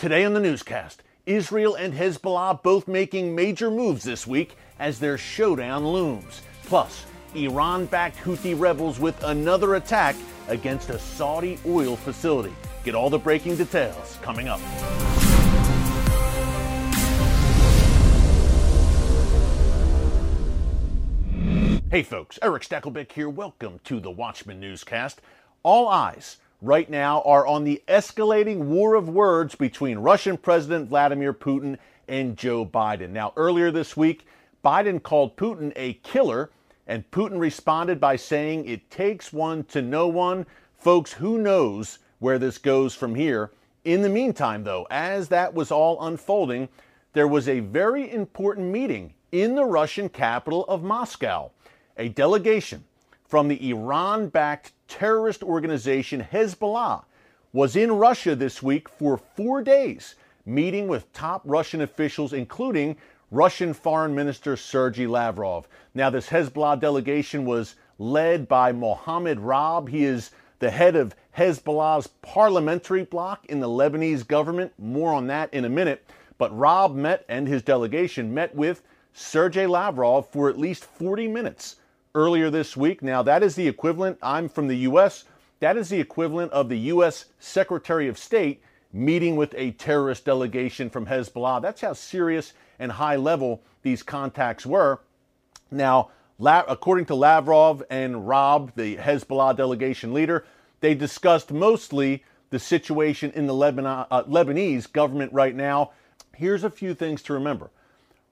Today on the newscast, Israel and Hezbollah both making major moves this week as their showdown looms. Plus, Iran backed Houthi rebels with another attack against a Saudi oil facility. Get all the breaking details coming up. Hey folks, Erick Stakelbeck here. Welcome to the Watchman Newscast. All eyes right now are on the escalating war of words between Russian President Vladimir Putin and Joe Biden. Now, earlier this week, Biden called Putin a killer, and Putin responded by saying, It takes one to know one. Folks, who knows where this goes from here? In the meantime, though, as that was all unfolding, there was a very important meeting in the Russian capital of Moscow a delegation from the Iran backed terrorist organization Hezbollah was in Russia this week for four days, meeting with top Russian officials, including Russian Foreign Minister Sergei Lavrov. Now, this Hezbollah delegation was led by Mohammed Raad. He is the head of Hezbollah's parliamentary bloc in the Lebanese government. More on that in a minute. But Raad met and his delegation met with Sergei Lavrov for at least 40 minutes earlier this week. Now, that is the equivalent, I'm from the U.S., that is the equivalent of the U.S. Secretary of State meeting with a terrorist delegation from Hezbollah. That's how serious and high level these contacts were. Now, according to Lavrov and Rob, the Hezbollah delegation leader, they discussed mostly the situation in the Lebanon, uh, Lebanese government right now. Here's a few things to remember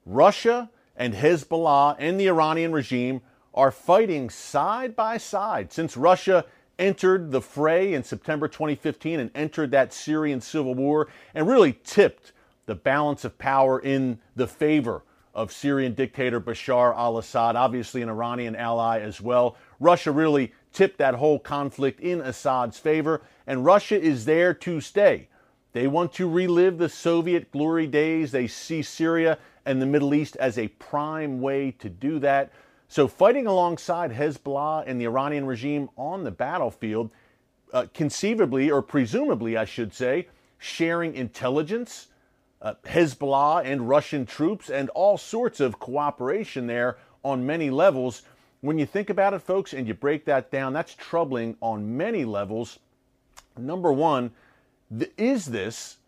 Russia and Hezbollah and the Iranian regime are fighting side by side since Russia entered the fray in September 2015 and entered that Syrian civil war and really tipped the balance of power in the favor of Syrian dictator Bashar al Assad, obviously an Iranian ally as well. Russia really tipped that whole conflict in Assad's favor, and Russia is there to stay. They want to relive the Soviet glory days. They see Syria and the Middle East as a prime way to do that. So, fighting alongside Hezbollah and the Iranian regime on the battlefield, uh, conceivably, or presumably, I should say, sharing intelligence, uh, Hezbollah and Russian troops, and all sorts of cooperation there on many levels. When you think about it, folks, and you break that down, that's troubling on many levels. Number one, th- is this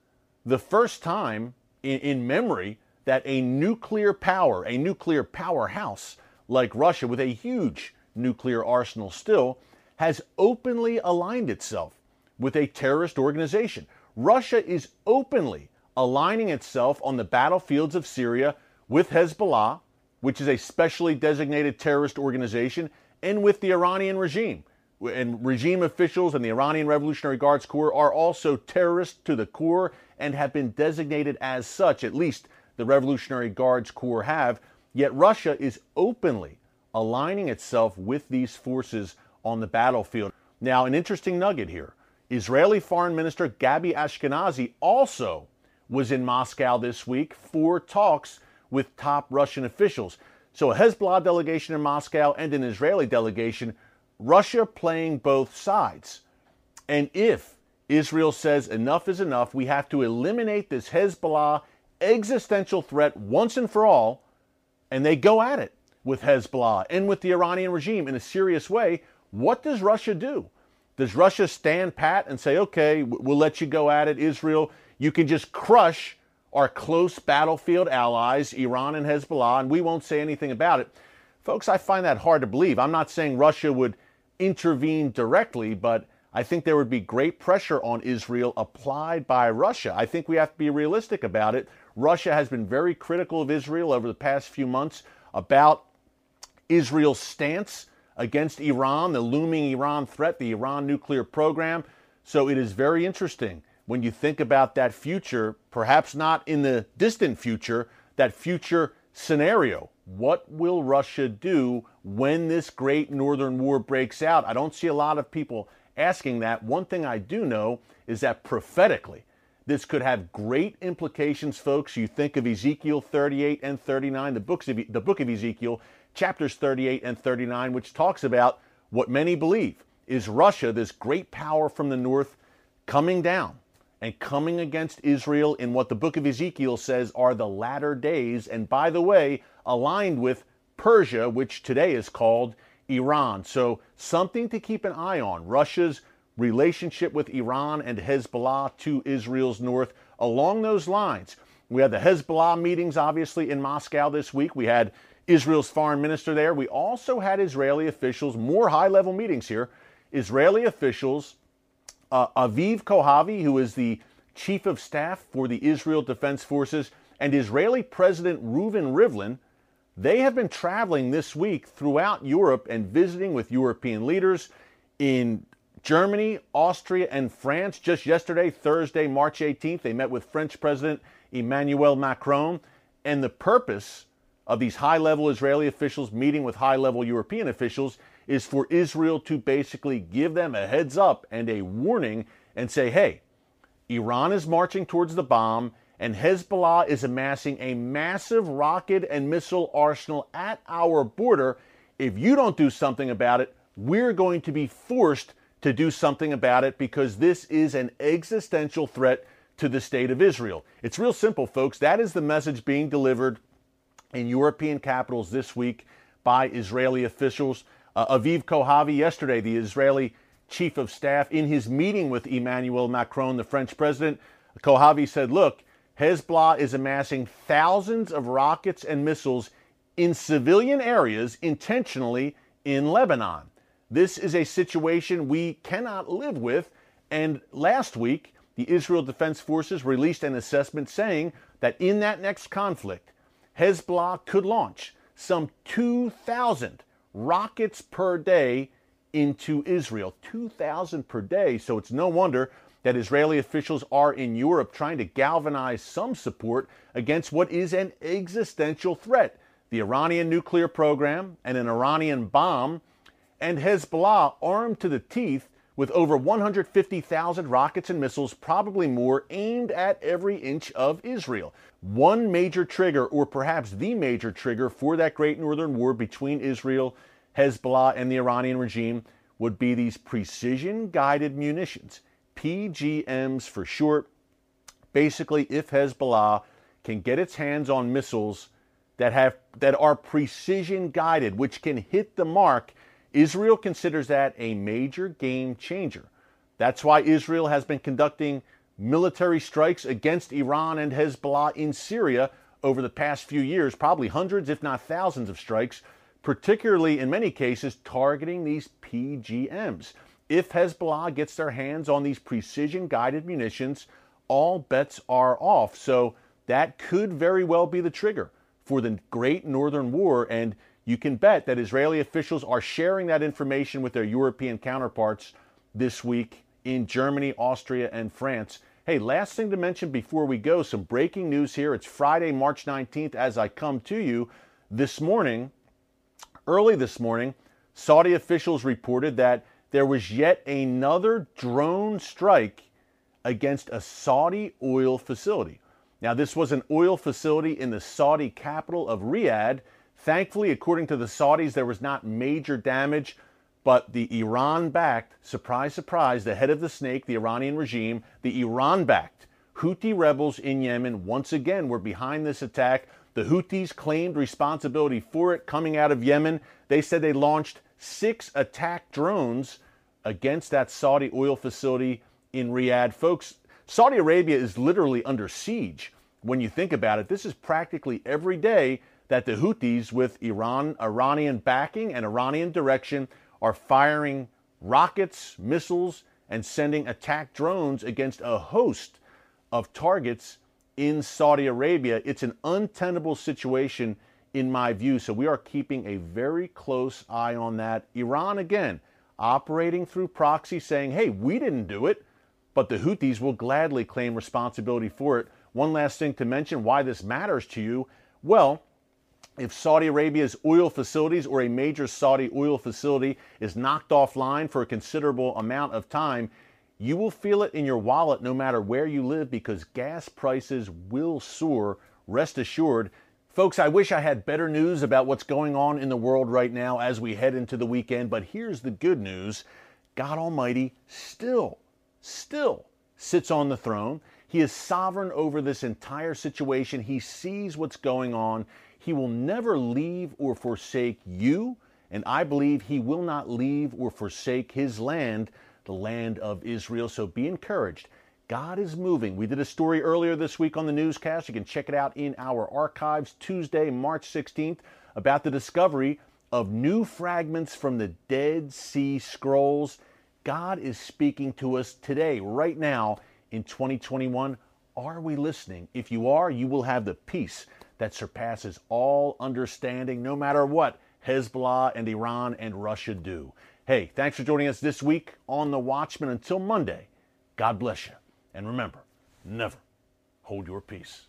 the first time in, in memory that a nuclear power, a nuclear powerhouse, like Russia, with a huge nuclear arsenal still, has openly aligned itself with a terrorist organization. Russia is openly aligning itself on the battlefields of Syria with Hezbollah, which is a specially designated terrorist organization, and with the Iranian regime. And regime officials and the Iranian Revolutionary Guards Corps are also terrorists to the core and have been designated as such, at least the Revolutionary Guards Corps have. Yet Russia is openly aligning itself with these forces on the battlefield. Now, an interesting nugget here Israeli Foreign Minister Gabi Ashkenazi also was in Moscow this week for talks with top Russian officials. So, a Hezbollah delegation in Moscow and an Israeli delegation, Russia playing both sides. And if Israel says enough is enough, we have to eliminate this Hezbollah existential threat once and for all, and they go at it with Hezbollah and with the Iranian regime in a serious way, what does Russia do? Does Russia stand pat and say, okay, we'll let you go at it, Israel? You can just crush our close battlefield allies, Iran and Hezbollah, and we won't say anything about it. Folks, I find that hard to believe. I'm not saying Russia would intervene directly, but I think there would be great pressure on Israel applied by Russia. I think we have to be realistic about it. Russia has been very critical of Israel over the past few months about Israel's stance against Iran, the looming Iran threat, the Iran nuclear program. So it is very interesting when you think about that future, perhaps not in the distant future, that future scenario. What will Russia do when this great northern war breaks out? I don't see a lot of people asking that. One thing I do know is that prophetically, this could have great implications, folks. You think of Ezekiel 38 and 39, the books of the book of Ezekiel, chapters 38 and 39, which talks about what many believe is Russia, this great power from the north, coming down and coming against Israel in what the book of Ezekiel says are the latter days, and by the way, aligned with Persia, which today is called Iran. So, something to keep an eye on. Russia's relationship with Iran and Hezbollah to Israel's north. Along those lines, we had the Hezbollah meetings, obviously, in Moscow this week. We had Israel's foreign minister there. We also had Israeli officials, more high level meetings here. Israeli officials, uh, Aviv Kochavi, who is the chief of staff for the Israel Defense Forces, and Israeli President Reuven Rivlin, they have been traveling this week throughout Europe and visiting with European leaders in Germany, Austria, and France. Just yesterday, Thursday, March 18th, they met with French President Emmanuel Macron. And the purpose of these high level Israeli officials meeting with high level European officials is for Israel to basically give them a heads up and a warning and say, hey, Iran is marching towards the bomb and Hezbollah is amassing a massive rocket and missile arsenal at our border. If you don't do something about it, we're going to be forced to do something about it because this is an existential threat to the state of Israel. It's real simple, folks. That is the message being delivered in European capitals this week by Israeli officials. Uh, Aviv Kochavi, yesterday, the Israeli chief of staff, in his meeting with Emmanuel Macron, the French president, Kochavi said, Look, Hezbollah is amassing thousands of rockets and missiles in civilian areas intentionally in Lebanon. This is a situation we cannot live with. And last week, the Israel Defense Forces released an assessment saying that in that next conflict, Hezbollah could launch some 2,000 rockets per day into Israel. 2,000 per day. So it's no wonder that Israeli officials are in Europe trying to galvanize some support against what is an existential threat the Iranian nuclear program and an Iranian bomb and Hezbollah armed to the teeth with over 150,000 rockets and missiles, probably more, aimed at every inch of Israel. One major trigger, or perhaps the major trigger, for that great northern war between Israel, Hezbollah, and the Iranian regime would be these precision guided munitions, PGMs for short. Basically, if Hezbollah can get its hands on missiles that have that are precision guided, which can hit the mark Israel considers that a major game changer. That's why Israel has been conducting military strikes against Iran and Hezbollah in Syria over the past few years, probably hundreds, if not thousands, of strikes, particularly in many cases targeting these PGMs. If Hezbollah gets their hands on these precision guided munitions, all bets are off. So that could very well be the trigger for the Great Northern War. And you can bet that Israeli officials are sharing that information with their European counterparts this week in Germany, Austria, and France. Hey, last thing to mention before we go some breaking news here. It's Friday, March 19th, as I come to you. This morning, early this morning, Saudi officials reported that there was yet another drone strike against a Saudi oil facility. Now, this was an oil facility in the Saudi capital of Riyadh Thankfully, according to the Saudis, there was not major damage, but the Iran backed, surprise, surprise, the head of the snake, the Iranian regime, the Iran backed Houthi rebels in Yemen once again were behind this attack. The Houthis claimed responsibility for it coming out of Yemen. They said they launched six attack drones against that Saudi oil facility in Riyadh. Folks, Saudi Arabia is literally under siege when you think about it. This is practically every day that the Houthis, with Iran, Iranian backing and Iranian direction, are firing rockets, missiles, and sending attack drones against a host of targets in Saudi Arabia. It's an untenable situation, in my view. So we are keeping a very close eye on that. Iran, again, operating through proxy, saying, hey, we didn't do it, but the Houthis will gladly claim responsibility for it. One last thing to mention why this matters to you. Well, if Saudi Arabia's oil facilities or a major Saudi oil facility is knocked offline for a considerable amount of time, you will feel it in your wallet no matter where you live because gas prices will soar. Rest assured. Folks, I wish I had better news about what's going on in the world right now as we head into the weekend, but here's the good news God Almighty still, still sits on the throne. He is sovereign over this entire situation. He sees what's going on. He will never leave or forsake you. And I believe he will not leave or forsake his land, the land of Israel. So be encouraged. God is moving. We did a story earlier this week on the newscast. You can check it out in our archives Tuesday, March 16th, about the discovery of new fragments from the Dead Sea Scrolls. God is speaking to us today, right now in 2021. Are we listening? If you are, you will have the peace that surpasses all understanding, no matter what Hezbollah and Iran and Russia do. Hey, thanks for joining us this week on The Watchman. Until Monday, God bless you. And remember, never hold your peace.